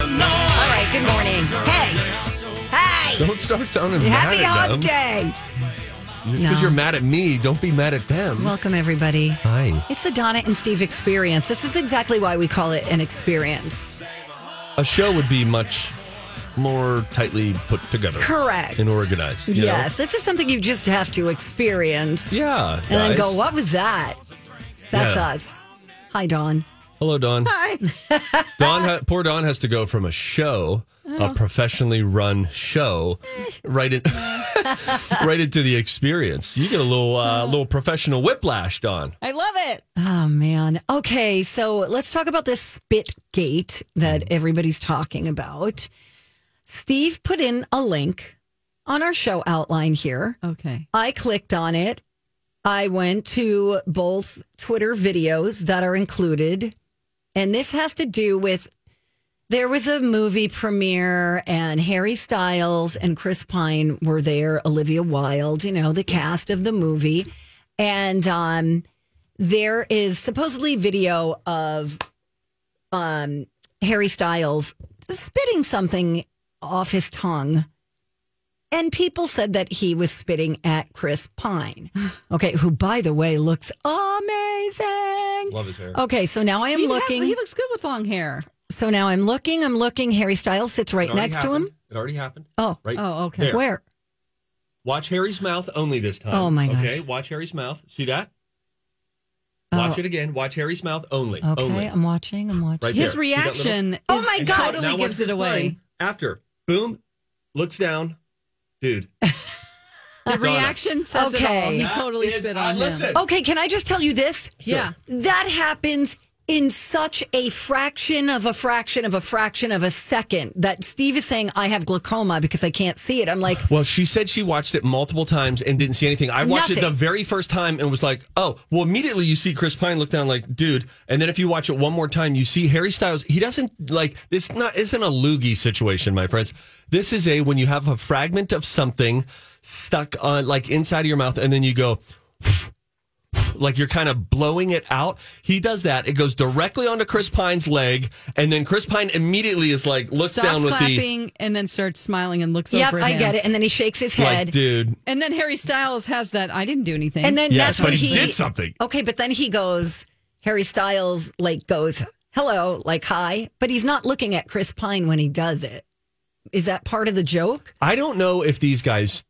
All right, good morning. Hey. Hey. Don't start sounding Happy mad at them. day. Just because No. you're mad at me, don't be mad at them. Welcome, everybody. Hi. It's the Donna and Steve experience. This is exactly why we call it an experience. A show would be much more tightly put together. Correct. And organized. you know? Yes, this is something you just have to experience. Yeah. And then guys. go, what was that? That's Yeah. us. Hi, Dawn. Hello, Dawn. Hi. Dawn, ha- poor Dawn has to go from a show, Oh. a professionally run show, right in, right into the experience. You get a little, uh, little professional whiplash, Dawn. I love it. Oh man. Okay, so let's talk about this spit gate that everybody's talking about. Steve put in a link on our show outline here. Okay. I clicked on it. I went to both Twitter videos that are included. And this has to do with there was a movie premiere and Harry Styles and Chris Pine were there, Olivia Wilde, you know, the cast of the movie. And um there is supposedly video of um Harry Styles spitting something off his tongue. And people said that he was spitting at Chris Pine. Okay, who by the way looks amazing. Love his hair. Okay, so now I am He, has- looking. he looks good with long hair. so now I'm looking, I'm looking. Harry Styles sits right It already next to him. It already happened. Oh, Right. Oh, okay. there. where? Watch Harry's mouth only this time. Oh, my gosh. Okay. Watch Harry's mouth. See that? Watch Oh. it again. Watch Harry's mouth only. Okay, Only. I'm watching. I'm watching. Right His there. See that little- reaction Oh my God. totally Now gives it away. After, boom, looks down, dude. The reaction says it all. Okay. He That totally is- spit uh, on him. listen. Okay, can I just tell you this? Yeah. That happens in such a fraction of a fraction of a fraction of a second that Steve is saying, I have glaucoma because I can't see it. I'm like, Well, she said she watched it multiple times and didn't see anything. I watched it Nothing. the very first time and was like, oh, well, immediately you see Chris Pine look down like, dude. And then if you watch it one more time, you see Harry Styles. He doesn't like this. Not isn't a loogie situation, my friends. This is a when you have a fragment of something stuck on like inside of your mouth, and then you go. Like you're kind of blowing it out. He does that. It goes directly onto Chris Pine's leg, and then Chris Pine immediately is like looks Stops down with the and then starts smiling and looks Yep, over at I him. get it. And then he shakes his like, head. dude. And then Harry Styles has that. I didn't do anything. and then Yes, that's but when he he did something. Okay, but then he goes, Harry Styles like goes, hello, like hi, but he's not looking at Chris Pine when he does it. Is that part of the joke? I don't know if these guys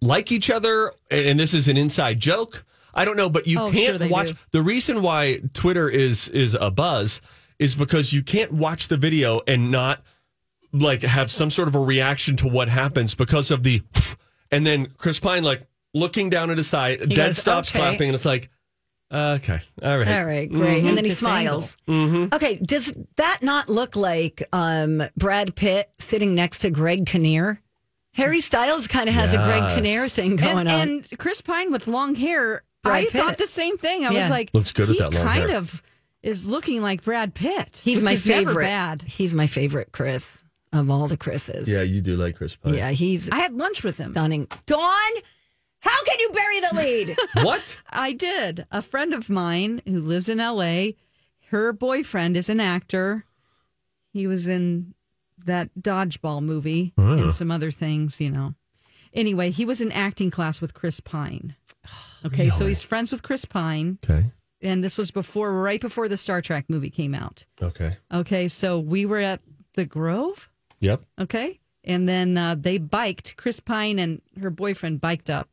like each other, and this is an inside joke. I don't know, but you Oh, can't they watch. do. The reason why Twitter is is a buzz is because you can't watch the video and not like have some sort of a reaction to what happens because of the, and then Chris Pine like looking down at his side, dead goes, stops "Okay." clapping, and it's like, okay, all right, All right, great. And then he smiles. Mm-hmm. Okay, does that not look like um, Brad Pitt sitting next to Greg Kinnear? Harry Styles kind of has a Greg Kinnear thing going and, on. and Chris Pine with long hair, Brad I Pitt. thought the same thing. I Yeah. was like, Looks good with he that long kind hair. of is looking like Brad Pitt. He's which my is never favorite. bad. He's my favorite Chris of all the Chris's. yeah, you do like Chris Pine. Yeah, he's I had lunch with him. stunning. Dawn, how can you bury the lead? what? I did. A friend of mine who lives in LA, her boyfriend is an actor. He was in that dodgeball movie and some other things, you know. Anyway, he was in acting class with Chris Pine. Okay, so he's friends with Chris Pine, Okay, and this was before, right before the Star Trek movie came out. okay, Okay, so we were at the Grove. yep. Okay. And then uh, they biked, Chris Pine and her boyfriend biked up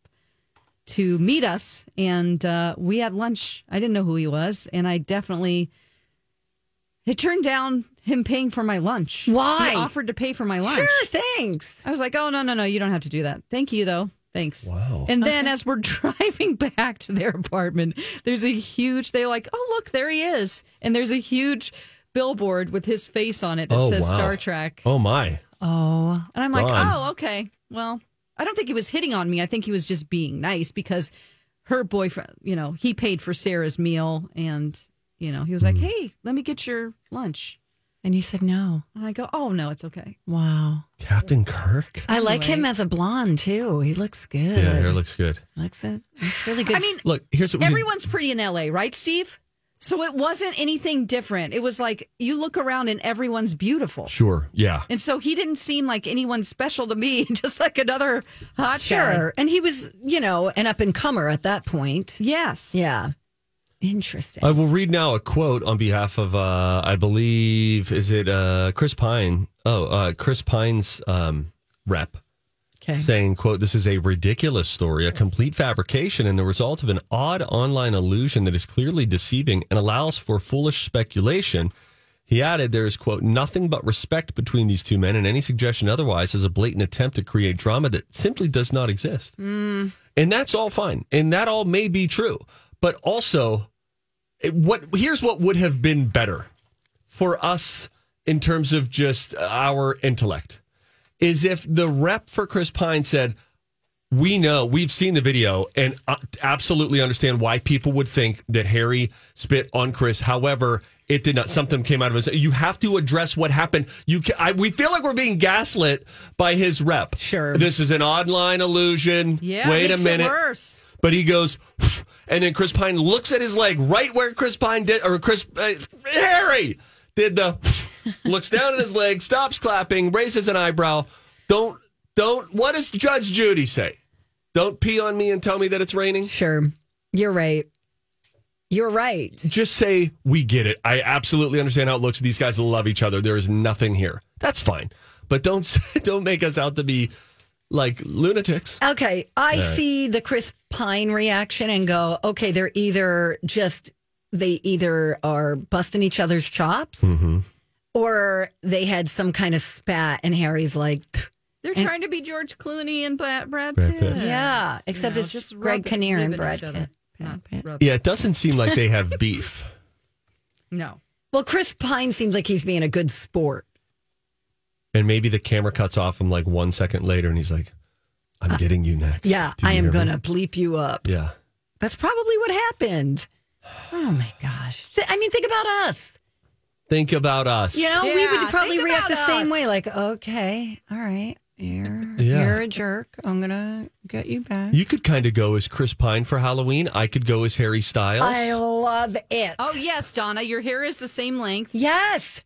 to meet us. And uh, we had lunch. I didn't know who he was. And I definitely, it turned down him paying for my lunch. Why? He offered to pay for my lunch. Sure, thanks. I was like, oh, no, no, no, you don't have to do that. Thank you, though. Thanks. Wow. And then as we're driving back to their apartment, there's a huge, they're like, oh, look, there he is. And there's a huge billboard with his face on it that Oh, says wow. Star Trek. Oh my. Oh, And I'm like, oh, okay. Well, I don't think he was hitting on me. I think he was just being nice because her boyfriend, you know, he paid for Sarah's meal and, you know, he was like, Hmm. hey, let me get your lunch. and you said no. And I go, oh, no, it's okay. Wow. Captain Kirk. I like him as a blonde too. He looks good. Yeah, hair looks good. looks it. Looks really good. I mean, Look, here's what we everyone's pretty in LA, right, Steve? So it wasn't anything different. It was like you look around and everyone's beautiful. Sure. Yeah. And so he didn't seem like anyone special to me, just like another hot guy. sure. And he was, you know, an up and comer at that point. Yes. Yeah. Interesting. I will read now a quote on behalf of, uh, I believe, is it uh, Chris Pine? Oh, uh, Chris Pine's um, rep okay. saying, quote, this is a ridiculous story, a complete fabrication and the result of an odd online illusion that is clearly deceiving and allows for foolish speculation. He added, there is, quote, nothing but respect between these two men, and any suggestion otherwise is a blatant attempt to create drama that simply does not exist. Hmm. And that's all fine. And that all may be true. But also, what here's what would have been better for us in terms of just our intellect is if the rep for Chris Pine said, "We know, we've seen the video, and uh, absolutely understand why people would think that Harry spit on Chris. However, it did not. Something came out of his. You have to address what happened. You, ca I, we feel like we're being gaslit by his rep. Sure. this is an online illusion. Yeah. wait a minute. But he goes, and then Chris Pine looks at his leg right where Chris Pine did, or Chris uh, Harry did the looks down at his leg, stops clapping, raises an eyebrow. Don't don't. What does Judge Judy say? Don't pee on me and tell me that it's raining. Sure. You're right. You're right. Just say we get it. I absolutely understand how it looks. These guys love each other. There is nothing here. That's fine. But don't don't make us out to be like lunatics. Okay. I see the Chris Pine reaction and go, okay, they're either just, they either are busting each other's chops Mm-hmm. Or they had some kind of spat and Harry's like, They're And- trying to be George Clooney and Brad, Brad Brad Pitt. Pitt. yeah, except You know, it's just just Greg rub- Kinnear and Brad each other. Pitt. Not Pitt. Yeah, it doesn't seem like they have beef. No. Well, Chris Pine seems like he's being a good sport. And maybe the camera cuts off him like one second later, and he's like, "I'm getting you next." Uh, Yeah, you I am going to bleep you up. Yeah, That's probably what happened. Oh my gosh. I mean, think about us. Think about us. You know, we would probably react the about same way like, okay, all right, you're, Yeah. you're a jerk. I'm going to get you back. you could kind of go as Chris Pine for Halloween. I could go as Harry Styles. I love it. Oh, yes, Donna, your hair is the same length. yes.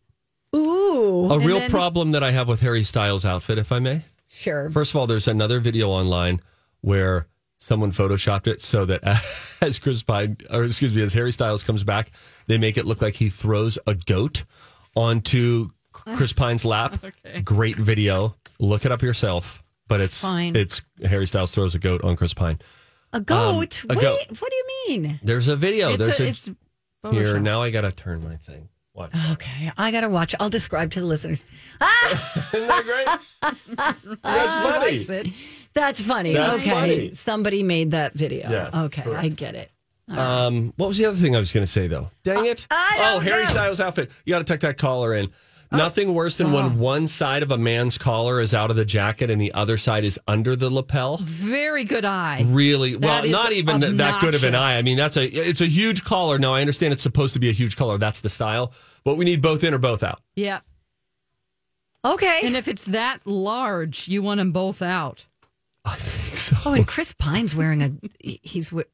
Ooh. a real then- problem that I have with Harry Styles' outfit, if I may. Sure. First of all, there's another video online where someone photoshopped it so that as Chris Pine, or excuse me, as Harry Styles comes back, they make it look like he throws a goat onto Chris Pine's lap. okay. Great video. Look it up yourself. But it's Fine. it's Harry Styles throws a goat on Chris Pine. A goat? Um, a Wait, goat. what do you mean? There's a video. it's There's a, it's here Photoshop. now. I gotta turn my thing. What? Okay, I got to watch. I'll describe to the listeners. Isn't that great? That's funny. likes it. That's funny. That's okay. funny. Somebody made that video. Yes, okay, I get it. Um, what was the other thing I was going to say though? Dang it! I oh, don't Harry know. Styles outfit. You got to tuck that collar in. Nothing worse than Oh. when one side of a man's collar is out of the jacket and the other side is under the lapel. Very good eye. Really, well, not even that- that good of an eye. I mean, that's a it's a huge collar. Now I understand it's supposed to be a huge collar. That's the style, but we need both in or both out. Yeah. Okay. And if it's that large, you want them both out. I think so. oh, and Chris Pine's wearing a. He's. wi-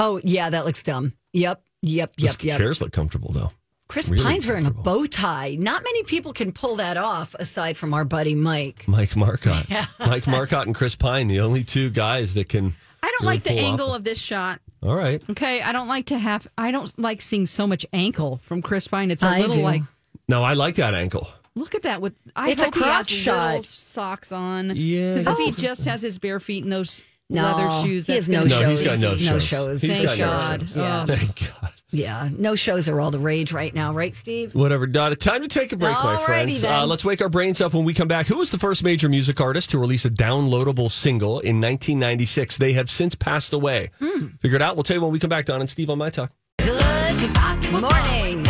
Oh, yeah, that looks dumb. Yep. Yep. Those Yep. Yep. chairs look comfortable though. Chris really Pine's wearing a bow tie. Not many people can pull that off aside from our buddy Mike. Mike Marcotte, Yeah. Mike Marcotte, and Chris Pine, the only two guys that can. I don't really like the pull off angle of this shot. All right. Okay, I don't like to have. I don't like seeing so much ankle from Chris Pine. It's a I little do. like. No, I like that ankle. Look at that! With I It's a hope he has shot. little socks on. Yeah, because if he Oh. just has his bare feet and those No, leather shoes, he has no gonna No, he's got no No shows. shows. He's Thank got no God. shows. Yeah. Thank God. Yeah. No shows are all the rage right now, right, Steve? Whatever, Donna. Time to take a break, my friends. then. Uh, let's wake our brains up when we come back. Who was the first major music artist to release a downloadable single in 1996? They have since passed away. Hmm. Figure it out. We'll tell you when we come back, Don and Steve on My Talk. Good morning.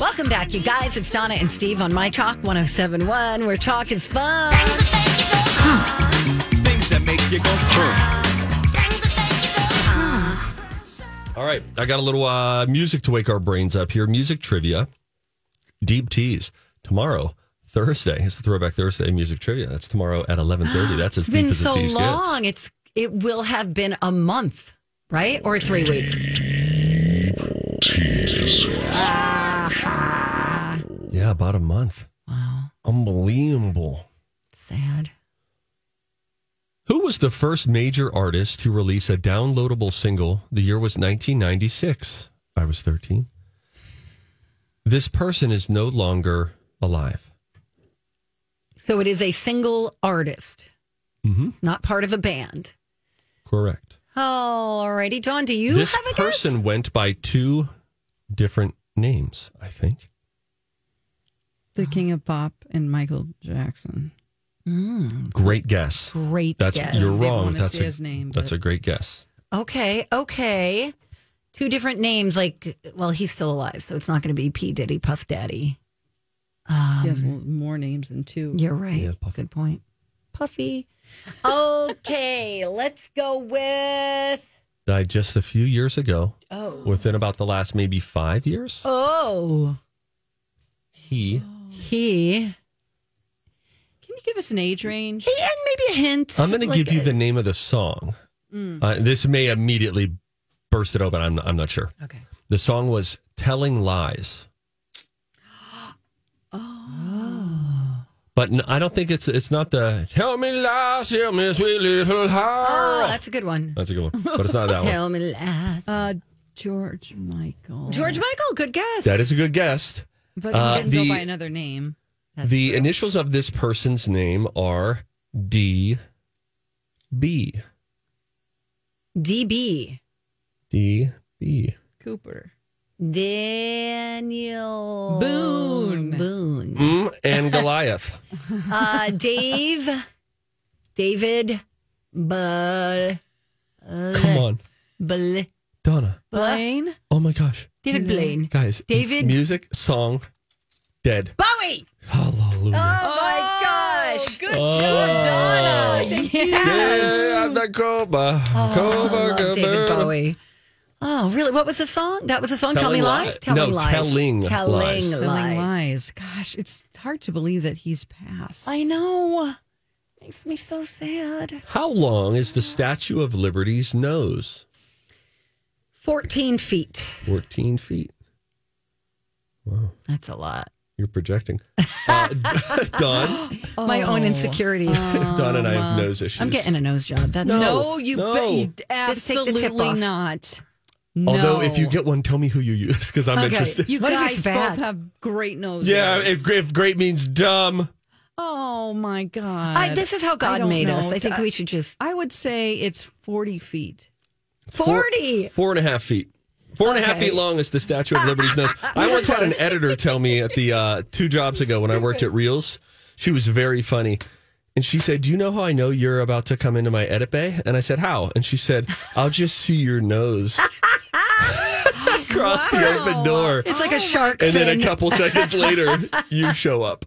Welcome back, you guys. It's Donna and Steve on My Talk 1071, where talk is fun. Things that make you go. All right, I got a little uh, music to wake our brains up here. Music trivia, deep tease tomorrow, Thursday. It's the Throwback Thursday music trivia. That's tomorrow at eleven thirty. That's as It's deep been as the so tease long. gets. It's it will have been a month, right? Or three weeks. Yeah, about a month. Wow. Unbelievable. Sad. Who was the first major artist to release a downloadable single? The year was 1996. I was 13. This person is no longer alive. So it is a single artist, Mhm. not part of a band. Correct. Alrighty, Dawn, do you this have a person went by two different names, I think. The King of Pop and Michael Jackson. Mm. Great guess. guess? Great That's guess. you're wrong. That's a, his name, That's a great guess. Okay, okay. Two different names. Like, well, he's still alive, so it's not going to be P Diddy, Puff Daddy. he has um, more names than two. You're right. Yeah, Puff- Good point. Puffy. Okay, let's go with. Died just a few years ago. Oh. Within about the last maybe five years. Oh. He. He. Can you give us an age range? And maybe a hint. I'm going to Like, give you uh, the name of the song. Uh, this may immediately burst it open. I'm, I'm not sure. Okay. The song was Telling Lies. Oh. But I don't think it's it's not the Tell me lies, tell me sweet little Oh, heart. that's a good one. That's a good one. But it's not that one. Tell me lies. Uh, George Michael. George Michael, good guess. That is a good guess. But he Uh, didn't the- go by another name. the initials of this person's name are D B. DB. D B. Cooper. Daniel Boone. Boone. Mm, and Goliath. Uh, Dave. David. Bull. Come on. Bull. Donna. Blaine. Oh my gosh. David Blaine. Guys. David- Music, song, dead. Bowie. Hallelujah. Oh my oh, gosh. Good Oh. Donna. Yes. Yeah, I'm the Cobra. Oh, I Cobra, love David oh, Bowie. Oh, really? What was the song? That was the song. Tell me lies. Li- Telling no, lies. Telling Telling Lies. lies. Telling lies. Gosh, it's hard to believe that he's passed. I know. Makes me so sad. How long is the Statue of Liberty's nose? Fourteen feet. 14 feet. Wow. That's a lot. You're projecting. Uh, Don, My own insecurities. Don and I have nose issues. I'm getting a nose job. That's No. no, you, no. bet you Just take the tip absolutely off. not. Although, if you get one, tell me who you use because I'm Okay. interested. you What if guys it's bad? both have great noses. yeah, if, if great means dumb. oh my god. I, this is how God don't made us. I think I- we should just I would say it's forty feet. Forty. Four and a half feet. Four and a half Okay. feet long is the Statue of Liberty's nose. I once had an editor tell me at the uh, two jobs ago when I worked at Reels. She was very funny. And she said, Do you know how I know you're about to come into my edit bay? And I said, How? And she said, I'll just see your nose across the open door. It's like a shark And then a couple seconds later, you show up.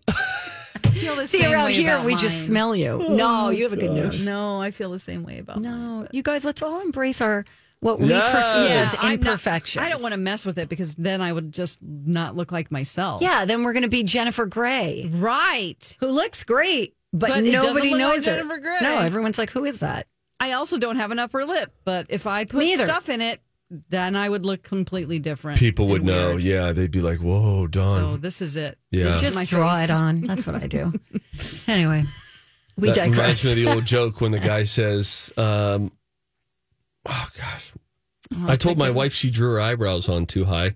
Feel the See same around way here, about we just smell you. Oh no, you have a good nose. No, I feel the same way about mine. No, you guys, let's all embrace our what we Yes. perceive Yeah, as I'm imperfections. I don't want to mess with it because then I would just not look like myself. Yeah, then we're going to be Jennifer Grey, Right. who looks great, but, But nobody look like knows her. Jennifer Grey. No, everyone's like, "Who is that?" I also don't have an upper lip, but if I put stuff in it, then I would look completely different. People would know. weird. Yeah, they'd be like, Whoa, So Don. this is it. Yeah. This Just my draw face. it on. That's what I do. anyway, we that reminds digress. me of the old joke when the guy says, um, "Oh gosh." I told my wife she drew her eyebrows on too high.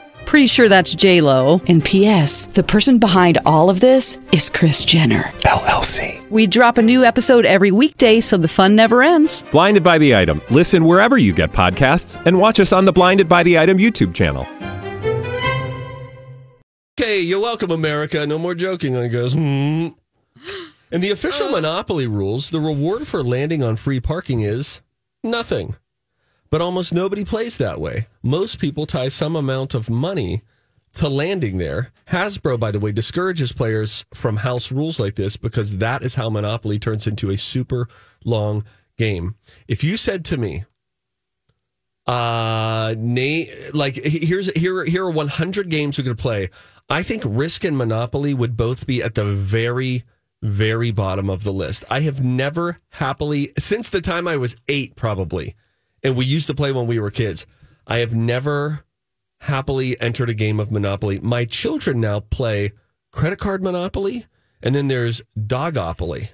Pretty sure that's J Lo. And P.S. The person behind all of this is Kris Jenner. LLC. We drop a new episode every weekday, so the fun never ends. Blinded by the item. Listen wherever you get podcasts, and watch us on the Blinded by the Item YouTube channel. Okay, you're welcome, America. No more joking. I goes, hmm. And the official Monopoly rules the reward for landing on free parking is nothing. But almost nobody plays that way. Most people tie some amount of money to landing there. Hasbro, by the way, discourages players from house rules like this because that is how Monopoly turns into a super long game. If you said to me, uh, Nate, like here's here here are 100 games we could play. I think Risk and Monopoly would both be at the very very bottom of the list. I have never happily since the time I was 8 probably and we used to play when we were kids. I have never happily entered a game of Monopoly. My children now play credit card Monopoly and then there's Dogopoly.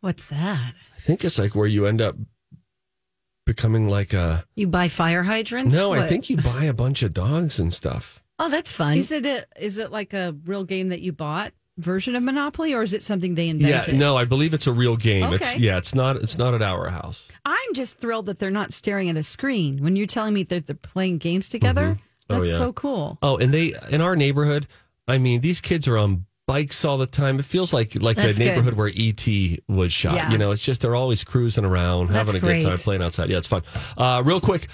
What's that? I think it's like where you end up becoming like a You buy fire hydrants? No, I think you buy a bunch of dogs and stuff. Oh, that's fun. Is it a, is it like a real game that you bought version of Monopoly, or is it something they invented? Yeah, no, I believe it's a real game. It's Okay. yeah, it's not it's not at our house. I'm just thrilled that they're not staring at a screen when you're telling me that they're playing games together. Oh, That's yeah. so cool. Oh, and they in our neighborhood, I mean, these kids are on bikes all the time. It feels like like That's the good. neighborhood where ET was shot. Yeah. You know, it's just they're always cruising around, That's having a good time playing outside. Yeah, it's fun. Uh, real quick.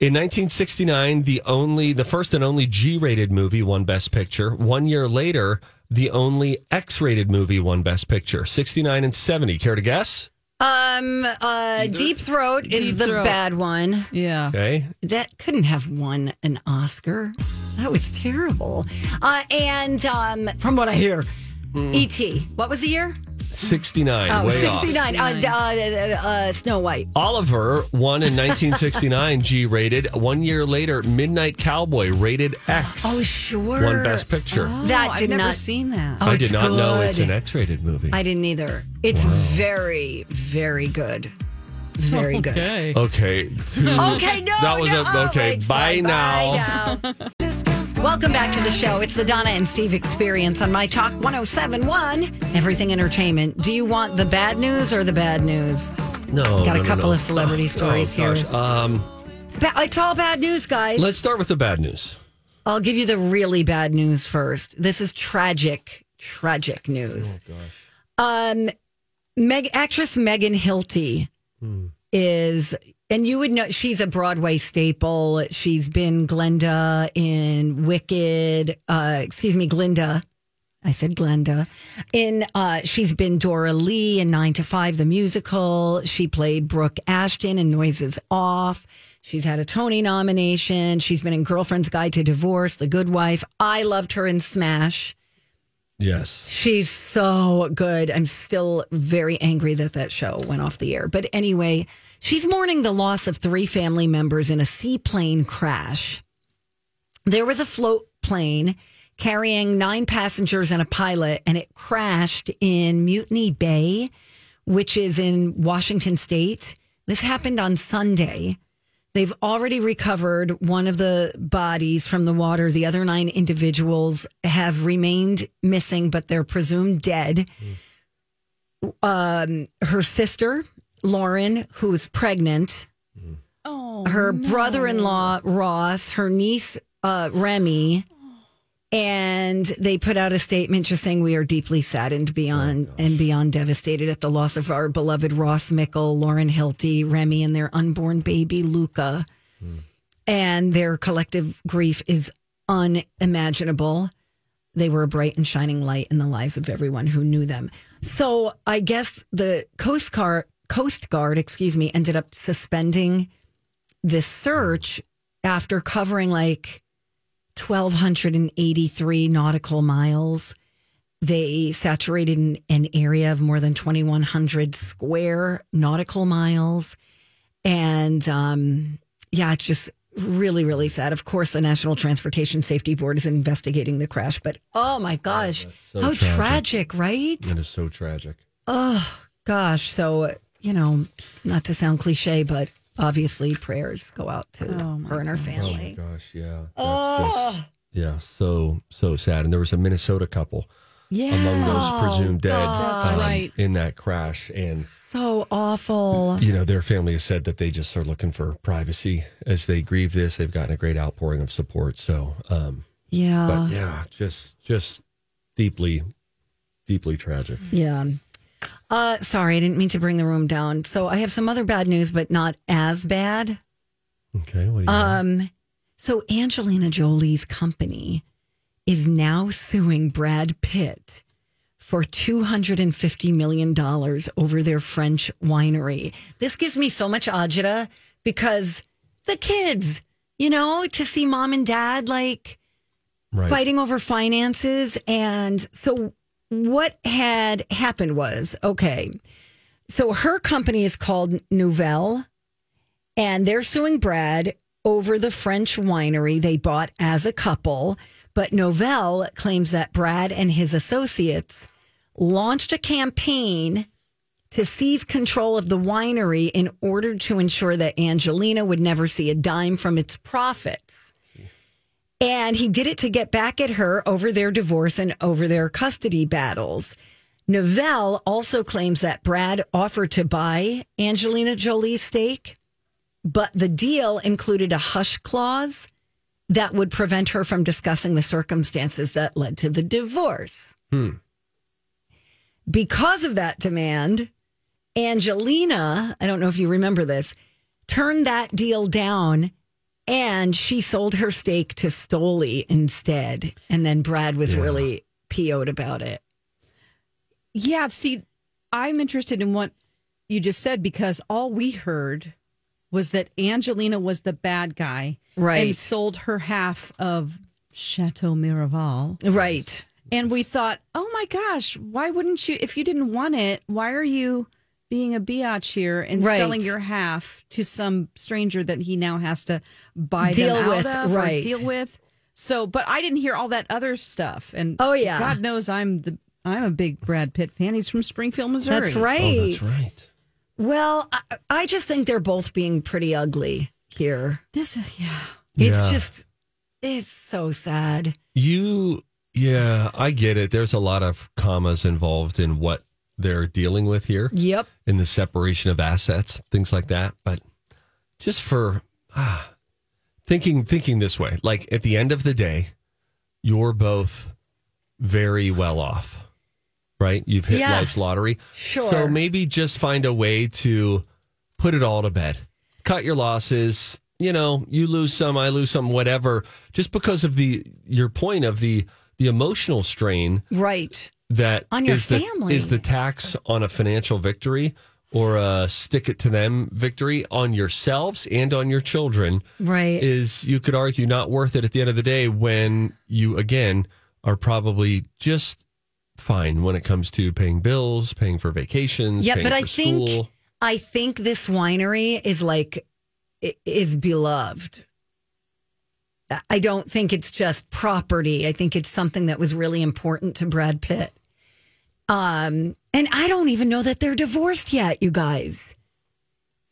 In 1969, the only, the first and only G-rated movie won Best Picture. One year later, the only X-rated movie won Best Picture. 69 and 70. Care to guess? Um, uh, Deep Throat is Deep the Throat. bad one. Yeah. Okay. That couldn't have won an Oscar. That was terrible. Uh, and um, from what I hear, E.T. What was the year? 69. Oh, way 69. Uh, 69. uh, uh, uh, Snow White. Oliver won in 1969, G-rated. One year later, Midnight Cowboy, rated X. Oh, sure. Won Best Picture. That Oh, did I've never not. seen that. Oh, I did not know it's an X-rated movie. I didn't either. It's very, very good. Very good. Okay. okay. two- Okay, no, That was no. a- okay, Wait, bye fine, now. Bye now. Welcome back to the show. It's the Donna and Steve experience on My Talk 1071, Everything Entertainment. Do you want the bad news or the bad news? No, Got no, a no, couple no. of celebrity stories oh, here. Um, It's all bad news, guys. let's start with the bad news. I'll give you the really bad news first. This is tragic, tragic news. Oh, um, Meg actress Megan Hilty is, and you would know she's a Broadway staple. She's been Glenda in Wicked. Uh, excuse me, Glinda. I said Glenda. In uh, she's been Doralee in Nine to Five, the musical. She played Brooke Ashton in Noises Off. She's had a Tony nomination. She's been in Girlfriend's Guide to Divorce, The Good Wife. I loved her in Smash. Yes. She's so good. I'm still very angry that that show went off the air. But anyway, she's mourning the loss of three family members in a seaplane crash. There was a float plane carrying nine passengers and a pilot, and it crashed in Mutiny Bay, which is in Washington state. This happened on Sunday. They've already recovered one of the bodies from the water. The other nine individuals have remained missing, but they're presumed dead. Um, her sister, Lauren, who is pregnant, Oh, her brother in law, Ross, her niece, uh, Remy, and they put out a statement just saying we are deeply saddened beyond oh, and beyond devastated at the loss of our beloved Ross Mickel, Lauren Hilty, Remy, and their unborn baby Luca. Hmm. And their collective grief is unimaginable. They were a bright and shining light in the lives of everyone who knew them. So I guess the Coast Guard, Coast Guard, excuse me, ended up suspending this search after covering like 1,283 nautical miles. They saturated an, an area of more than 2,100 square nautical miles. And um, yeah, it's just really, really sad. Of course, the National Transportation Safety Board is investigating the crash, but oh my gosh, so how tragic. tragic, right? It is so tragic. Oh gosh. So, you know, not to sound cliche, but obviously prayers go out to Oh, her and her family. Oh my gosh, yeah. That's Oh. just- yeah, so so sad. And there was a Minnesota couple yeah, among those presumed dead God. That's right. in that crash. And so awful. you know, their family has said that they just are looking for privacy as they grieve this. They've gotten a great outpouring of support. So um Yeah, but yeah, just just deeply, deeply tragic. yeah. Uh, sorry, I didn't mean to bring the room down. So I have some other bad news, but not as bad. Okay, what do you have? Um, so Angelina Jolie's company is now suing Brad Pitt for $250 million over their French winery. This gives me so much agita because the kids, you know, to see mom and dad like right. fighting over finances. And so what had happened was okay, so her company is called Nouvel, and they're suing Brad over the French winery they bought as a couple. But Nouvel claims that Brad and his associates launched a campaign to seize control of the winery in order to ensure that Angelina would never see a dime from its profits. And he did it to get back at her over their divorce and over their custody battles. Nouvel also claims that Brad offered to buy Angelina Jolie's stake, but the deal included a hush clause that would prevent her from discussing the circumstances that led to the divorce. Hmm. Because of that demand, Angelina, I don't know if you remember this, turned that deal down and she sold her stake to Stoli instead. And then Brad was really PO'd about it. Yeah, see, I'm interested in what you just said because all we heard was that Angelina was the bad guy. Right. And sold her half of Chateau Miraval. Right. And we thought, oh my gosh, why wouldn't you? If you didn't want it, why are you being a biatch here and Right. selling your half to some stranger that he now has to buy Deal them out with, of right. or deal with? So, but I didn't hear all that other stuff. And Oh, yeah. God knows I'm the I'm a big Brad Pitt fan. He's from Springfield, Missouri. That's right. Oh, that's right. Well, I, I just think they're both being pretty ugly here. This, yeah. It's Yeah. just, it's so sad. You, yeah, I get it. There's a lot of commas involved in what they're dealing with here Yep. in the separation of assets, things like that. But just for ah, thinking, thinking this way, like at the end of the day, you're both very well off, right? You've hit Yeah. life's lottery. Sure. So maybe just find a way to put it all to bed. Cut your losses. You know, you lose some, I lose some, whatever. Just because of the your point of the the emotional strain Right. That On your is the- family. is the tax on a financial victory or a stick it to them victory on yourselves and on your children Right. is you could argue not worth it at the end of the day when you again are probably just fine when it comes to paying bills, paying for vacations, Yeah, but I think school. I think this winery is like is beloved. I don't think it's just property. I think it's something that was really important to Brad Pitt. Um, and I don't even know that they're divorced yet, you guys.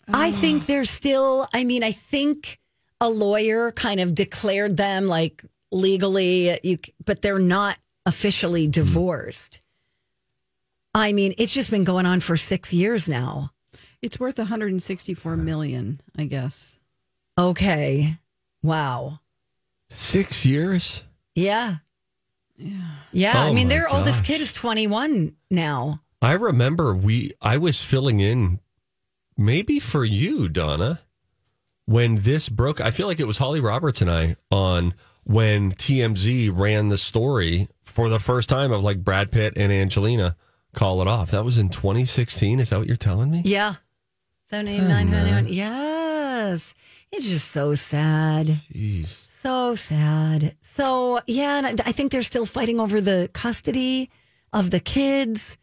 I think they're still. I mean, I think a lawyer kind of declared them like legally, you, but they're not officially divorced. I mean, it's just been going on for six years now. It's worth 164 million, I guess. Okay. Wow. Six years? Yeah. Yeah. Yeah. I Oh, mean, my their oldest kid is 21 now. I remember we I was filling in maybe for you, Donna, when this broke. I feel like it was Holly Roberts and I on when TMZ ran the story for the first time of like Brad Pitt and Angelina call it off. That was in 2016. Is that what you're telling me? Yeah. 79, 91. Yes. It's just so sad. Jeez. So sad. So, yeah. And I think they're still fighting over the custody of the kids.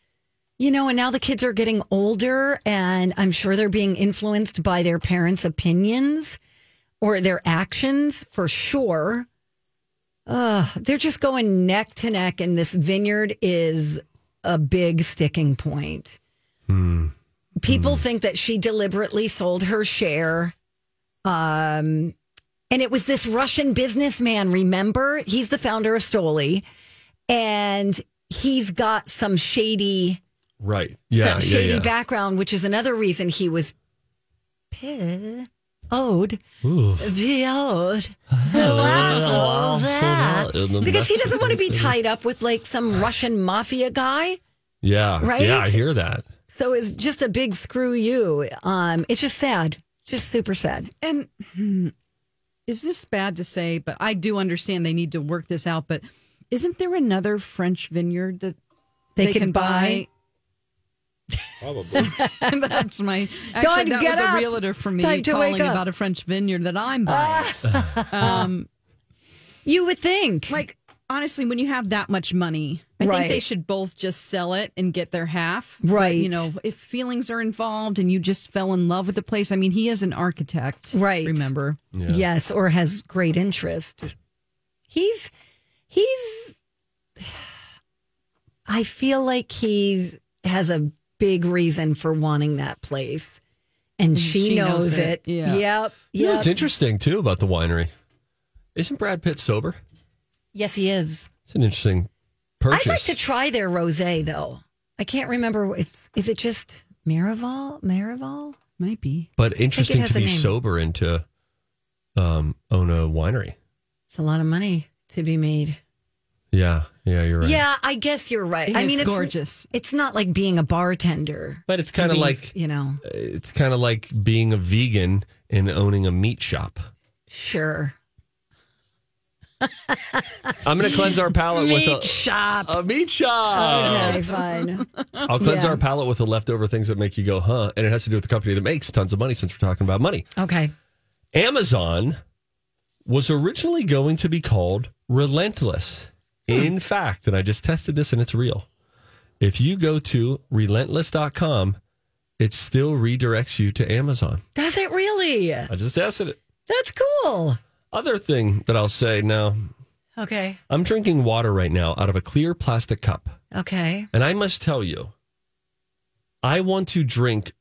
You know, and now the kids are getting older, and I'm sure they're being influenced by their parents' opinions or their actions for sure. Uh, they're just going neck to neck, and this vineyard is a big sticking point. people think that she deliberately sold her share. Um, and it was this Russian businessman, remember? He's the founder of Stoli. And he's got some shady, Right. Yeah. some yeah, shady yeah. background, which is another reason he was p- owed. Be owed. Because he doesn't want to be tied up with like some Russian mafia guy. Yeah. Right? Yeah, I hear that. So it's just a big screw you. Um, it's just sad. Just super sad. And hmm, is this bad to say? But I do understand they need to work this out. But isn't there another French vineyard that They, they, can, can buy. Probably. That's my. Actually, God, that get was up. a realtor for me calling about a French vineyard that I'm buying. um, You would think. like honestly, when you have that much money, I Right. think they should both just sell it and get their half. But, Right. you know, if feelings are involved and you just fell in love with the place, I mean, he is an architect. Right. Remember? Yes, or has great interest. He's he's I feel like he's has a big reason for wanting that place. And she, she knows, knows it. it. Yeah. Yep. You know Yep. what's interesting too about the winery? Isn't Brad Pitt sober? yes, he is. It's an interesting purchase. I'd like to try their rosé though. I can't remember. It's is it just Miraval? Miraval? Might be. but interesting to be sober and to um, own a winery. It's a lot of money to be made. Yeah, yeah, you're right. Yeah, I guess you're right. He I mean, it's gorgeous. It's not like being a bartender. but it's kind of like you know. it's kind of like being a vegan and owning a meat shop. Sure. I'm going to cleanse our palate with Meat a, shop. a meat shop. Oh, okay, fine. I'll cleanse Yeah. our palate with the leftover things that make you go, huh? And it has to do with the company that makes tons of money since we're talking about money. Okay. Amazon was originally going to be called Relentless. In hmm. fact, and I just tested this and it's real. If you go to relentless.com, it still redirects you to Amazon. Does it really? I just tested it. That's cool. Other thing that I'll say now, Okay. I'm drinking water right now out of a clear plastic cup. Okay. And I must tell you, I want to drink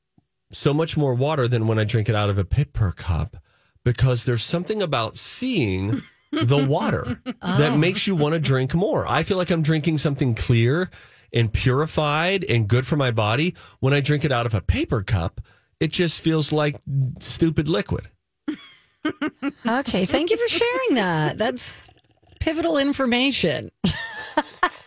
so much more water than when I drink it out of a paper cup because there's something about seeing the water that oh. makes you want to drink more. I feel like I'm drinking something clear and purified and good for my body. When I drink it out of a paper cup, it just feels like stupid liquid. Okay. Thank you for sharing that. That's pivotal information.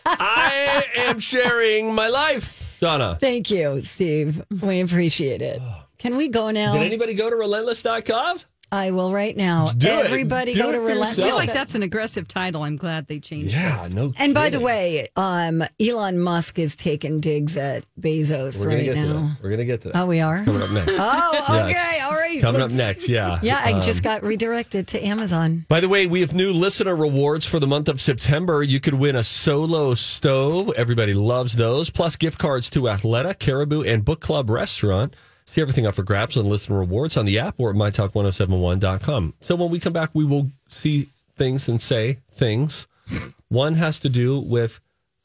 I am sharing my life, Donna. Thank you, Steve. We appreciate it. Can we go now? Did anybody go to relentless.com? I will right now. Do it. Everybody Do go it to for Relentless. I feel like that's an aggressive title. I'm glad they changed it. Yeah, no. And by the way, um, Elon Musk is taking digs at Bezos We're gonna right get to now. that. We're gonna get to that. Oh, we are. Coming up next. Oh, Yeah, okay. it's All right. Coming up Let's- next, yeah. Yeah, I Um, just got redirected to Amazon. By the way, we have new listener rewards for the month of September. You could win a solo stove. Everybody loves those. Plus gift cards to Athleta, Caribou, and Book Club Restaurant. See everything up for grabs on listener rewards on the app or at mytalk1071.com. So when we come back, we will see things and say things. One has to do with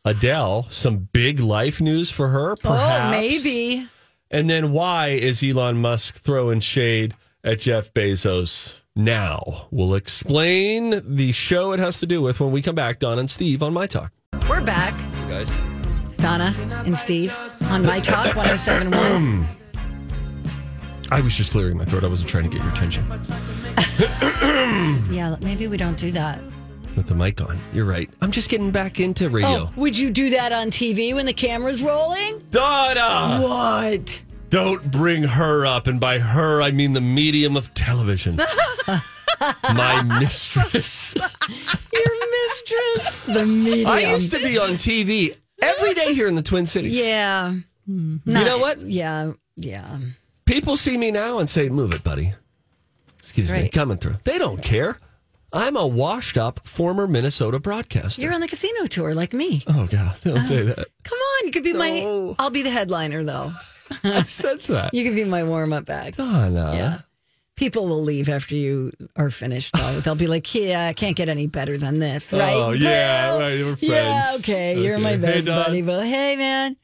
Adele, some big life news for her, oh, perhaps. Oh, maybe. And then why is Elon Musk throwing shade at Jeff Bezos now? We'll explain the show it has to do with when we come back, Don and Steve on My Talk. We're back. You guys. It's Donna and Steve on My Talk 1071. I was just clearing my throat. I wasn't trying to get your attention yeah, maybe we don't do that. with the mic on. You're right. I'm just getting back into radio. Oh, would you do that on TV when the camera's rolling? Donna! What? Don't bring her up. And by her, I mean the medium of television. my mistress. Your mistress. The medium. I used to be on TV every day here in the Twin Cities. Yeah. Hmm. You know what? Yeah. Yeah. People see me now and say, "Move it, buddy." Excuse me, coming through. They don't care. I'm a washed-up former Minnesota broadcaster. You're on the casino tour like me. oh God, don't oh. say that. Come on, you could be No. my. I'll be the headliner though. I sense that. You could be my warm up act. Donna. Yeah. People will leave after you are finished. Though. They'll be like, "Yeah, I can't get any better than this." Oh, right? Oh yeah, Bill? right. We're friends. Yeah. Okay. You're my best hey, buddy. But hey, man.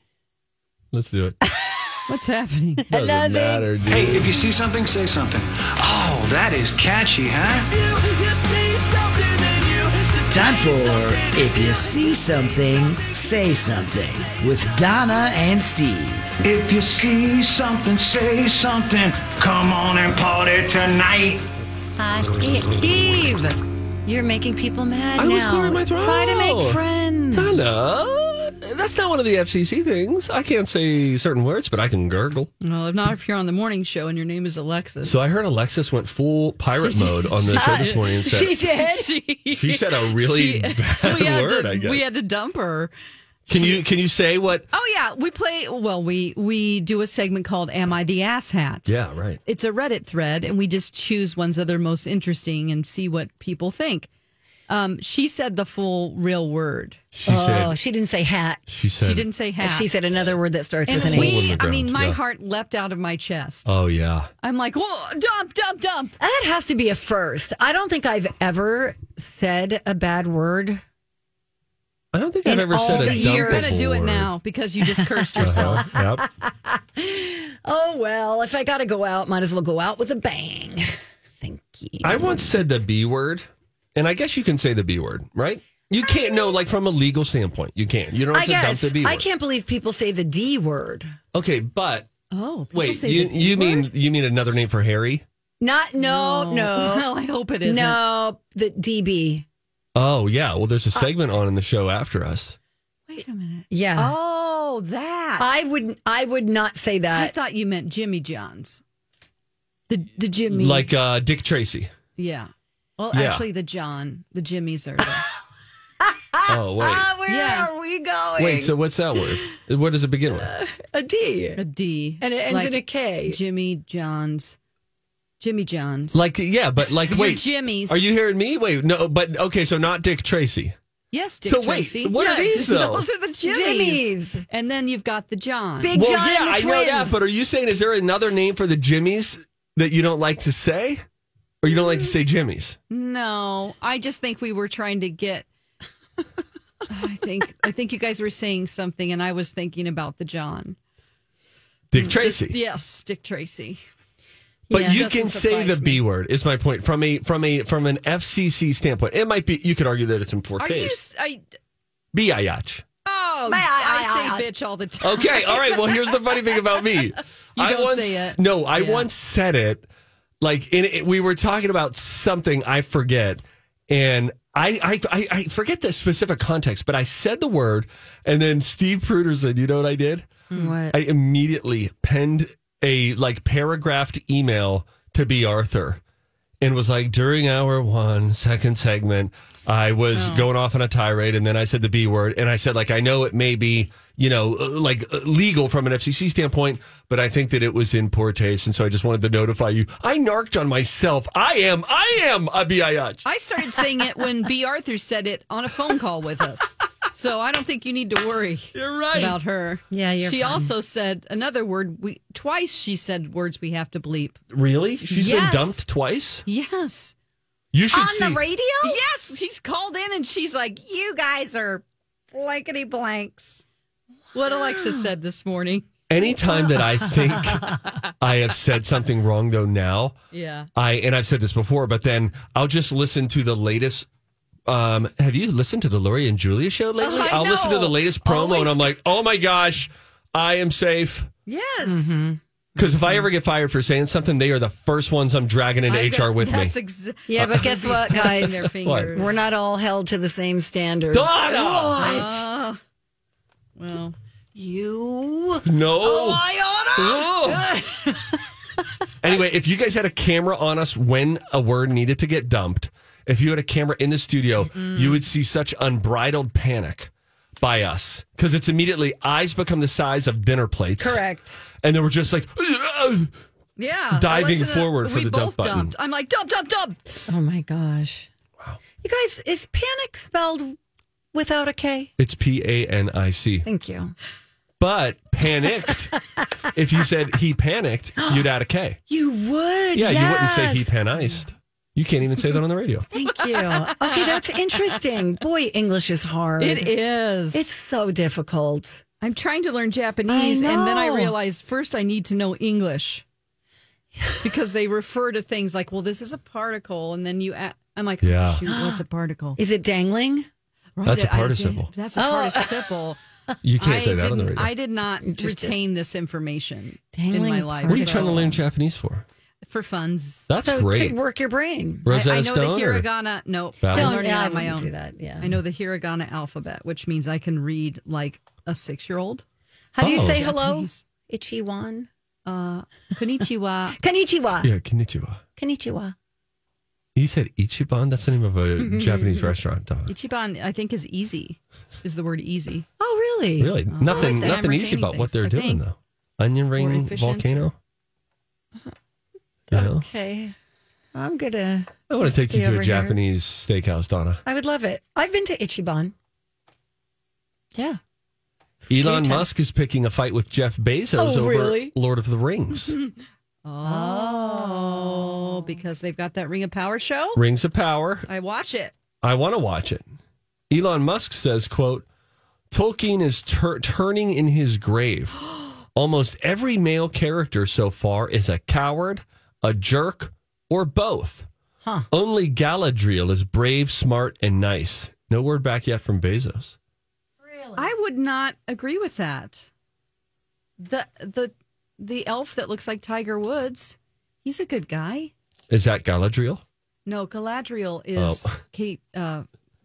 Let's do it. What's happening? Doesn't Nothing. matter, dude. Hey, if you see something, say something. Oh, that is catchy, huh? Time for If You See Something, Say Something with Donna and Steve. If you see something, say something. Come on and party tonight. Hi, Steve. You're making people mad I now. was clearing my throat. Try to make friends. Donna, that's not one of the FCC things. I can't say certain words, but I can gurgle. Well, if not if you're on the morning show and your name is Alexis. So I heard Alexis went full pirate mode on the show this morning and said She did. she, she said a really bad we had word. to, I guess. we had to dump her. can you can you say what? Oh yeah, we play. Well, we we do a segment called "Am I the Ass Hat?" Yeah, right. It's a Reddit thread, and we just choose ones that are most interesting and see what people think. Um, she said the full real word. She Oh, said. she didn't say hat. She said. She didn't say hat. She said another word that starts and with an H. Hole in we, the mean, my yeah. heart leapt out of my chest. Oh yeah. I'm like, whoa, dump, dump, dump. That has to be a first. I don't think I've ever said a bad word. I don't think I've ever said a the dump You're gonna do it now because you just cursed yourself. Uh-huh. Yep. Oh, well, if I got to go out, might as well go out with a bang. Thank you. I once said the B word, and I guess you can say the B word, right? You can't know, like from a legal standpoint, you can't. You don't have I to dump the B word. I can't believe people say the D word. Okay, but Oh, people wait, say you the D you mean word? you mean another name for Harry? Not, no, no. Well, I hope it isn't. No, the DB. Oh yeah. Well, there's a segment on in the show after us. Wait a minute. Yeah. Oh, that. I would I would not say that. I that. thought you meant Jimmy John's. The the Jimmy. Like uh, Dick Tracy. yeah. Well, Yeah. actually, the John, the Jimmys are. The, Oh wait. Ah, where Yeah. are we going? Wait, so what's that word? What does it begin with? a D. a D. And it ends Like in a K. Jimmy John's. Jimmy John's. Like yeah, but like Your wait. Jimmys. Are you hearing me? Wait, no, but okay, so not Dick Tracy. Yes, Dick So wait, Tracy. what are these, though? Those are the Jimmys. Jimmys. And then you've got the John. Big well, John yeah, and the I know that, but are you saying is there another name for the Jimmies that you don't like to say? Or you don't like to say Jimmys? No, I just think we were trying to get. I think I think you guys were saying something, and I was thinking about the John. Dick Tracy. Yes, Dick Tracy. But Yeah, you can say the B me. word. Is my point from a from a from an FCC standpoint? It might be. You could argue that it's in poor Are you? taste. s- I, Biatch. oh, Bye, I I- say bitch all the time. Okay, all right. Well, here's the funny thing about me. I don't once, say it. No, I Yeah. once said it. Like, in it, we were talking about something I forget, and I, I I forget the specific context, but I said the word, and then Steve Pruder said, "You know what I did? Hmm. What? I immediately penned a like paragraphed email to B. Arthur and was like, during our one second segment, I was going off on a tirade and then I said the B word. And I said, like, I know it may be, you know, uh, like uh, legal from an FCC standpoint, but I think that it was in poor taste. And so I just wanted to notify you. I narked on myself. I am, I am a biatch. I started saying it when B. Arthur said it on a phone call with us. So I don't think you need to worry You're right. about her. Yeah, you're She fine. also said another word. We twice she said words we have to bleep. Really? She's Yes. been dumped twice? Yes. You should On see. the radio? Yes, she's called in and she's like, "You guys are blankety blanks." What Alexa said this morning. Anytime that I think I have said something wrong, though, now, Yeah. I and I've said this before, but then I'll just listen to the latest. Um, have you listened to the Lori and Julia show lately? I will listen to the latest promo, Always- and I'm like, oh my gosh, I am safe. Yes. Mm-hmm. Because if I ever get fired for saying something, they are the first ones I'm dragging into I HR bet with me. That's exa- Yeah, but guess what, guys? their fingers. We're not all held to the same standards. Donna! Uh, well, You. No. Oh, I oughta. anyway, if you guys had a camera on us when a word needed to get dumped, if you had a camera in the studio, you would see such unbridled panic by us because it's immediately eyes become the size of dinner plates. Correct. And then we're just like, yeah. Diving Alexa, forward for we the both dump button. dumped. I'm like, dump, dump, dump. Oh my gosh. Wow. You guys, is panic spelled without a K? it's P A N I C. Thank you. But panicked, if you said he panicked, you'd add a K. You would. Yeah, you wouldn't say he paniced. You can't even say that on the radio. Thank you. Okay, that's interesting. Boy, English is hard. It is. It's so difficult. I'm trying to learn Japanese, and then I know. realized first I need to know English because they refer to things like, "Well, this is a particle," and then you. a- I'm like, oh, Yeah. "Oh, shoot, what's a particle?" Is it dangling? Right, That's a I did- participle. That's a Oh. participle. You can't I say that on the didn't- radio. I did not Interesting. retain this information in Dangling my life. what are you so- trying to learn Japanese for? For funds? That's so great. to work your brain. Rosetta I, I know Stone the or- hiragana. No, Valley? I'm Don't- learning yeah, on my own. do that, yeah. I know the hiragana alphabet, which means I can read like a six-year-old. How do you Oh. say hello? Japanese. Ichiwan. Uh, konnichiwa. Konnichiwa. Yeah, konnichiwa. Konnichiwa. You said Ichiban? That's the name of a Japanese restaurant, Donna. Ichiban, I think, is easy. Is the word easy? Oh, really? Really? nothing nothing easy retaining about what they're I doing, think. though. Onion ring efficient. volcano? You know? Okay. I'm gonna. I want to take you to a here. Japanese steakhouse, Donna. I would love it. I've been to Ichiban. Yeah. Elon. Musk is picking a fight with Jeff Bezos Oh, over really? Lord of the Rings. Oh, because they've got that Ring of Power show. Rings of Power. I watch it. I want to watch it. Elon Musk says, quote, Tolkien is tur- turning in his grave. Almost every male character so far is a coward, a jerk, or both. Only Galadriel is brave, smart, and nice. No word back yet from Bezos. Really? I would not agree with that. The the the elf that looks like Tiger Woods, he's a good guy. Is that Galadriel? No, Galadriel is Oh. Kate uh,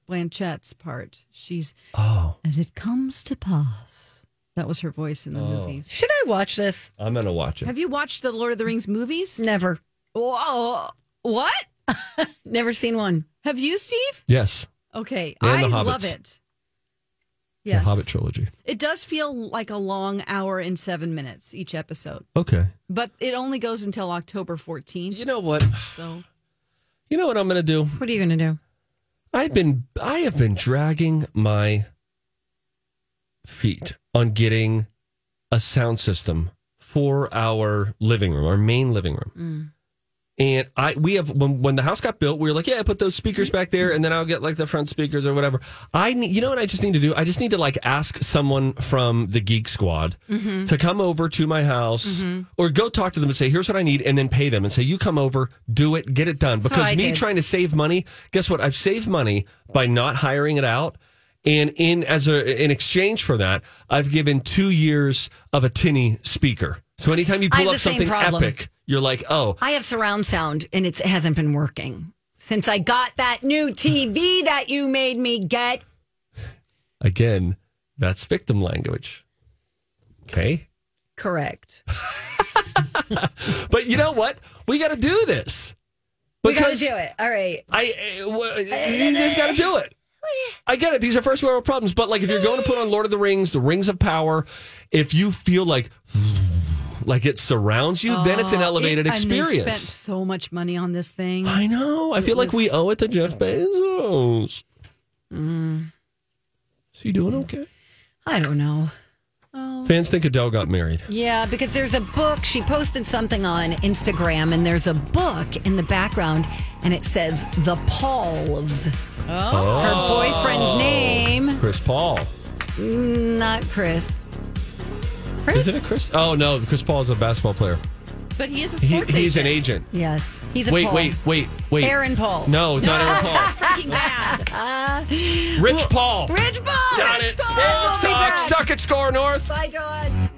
Blanchett's part. She's Oh, as it comes to pass. That was her voice in the oh. movies. Should I watch this? I'm going to watch it. Have you watched the Lord of the Rings movies? Never. Whoa, what? Never seen one. Have you, Steve? yes, Okay, And I the love it. Yes, the Hobbit trilogy. It does feel like a long hour and seven minutes each episode, Okay. but it only goes until October 14th. You know what? So You know what I'm going to do? What are you going to do? I've been I have been dragging my feet on getting a sound system for our living room, our main living room. Mm. And I we have when when the house got built, we were like, yeah, put those speakers back there, and then I'll get like the front speakers or whatever. I need, you know what I just need to do? I just need to like ask someone from the Geek Squad mm-hmm. to come over to my house mm-hmm. or go talk to them and say, here's what I need, and then pay them and say, you come over, do it, get it done. Because I me did. trying to save money, guess what? I've saved money by not hiring it out. And in as a in exchange for that, I've given two years of a tinny speaker. So anytime you pull up something problem. epic, you're like, oh, I have surround sound and it's, it hasn't been working since I got that new TV that you made me get. again, that's victim language. Okay. Correct. But you know what? We got to do this. We got to do it. All right. I, uh, well, you just got to do it. I get it. These are first world problems. But like, if you're going to put on Lord of the Rings, the Rings of Power, if you feel like, like it surrounds you, then it's an elevated It- And they spent experience. so much money on this thing. I know. I feel like we owe it to Jeff Bezos. Mm. Is he doing okay? I don't know. Fans think Adele got married. Yeah, because there's a book. She posted something on Instagram, and there's a book in the background, and it says The Pauls. Oh. Her boyfriend's name, Chris Paul. Mm, not Chris. Is Chris? it a Chris? Oh no, Chris Paul is a basketball player. but he is a He, sports he's an agent. agent. Yes, he's a Wait, Paul. wait, wait, wait. Aaron Paul. No, it's not Aaron Paul. Breaking Bad. Rich Paul. Rich Paul. Got Rich it. Paul. Sports We'll be talk. back. Suck it, score north. Bye, Dawn.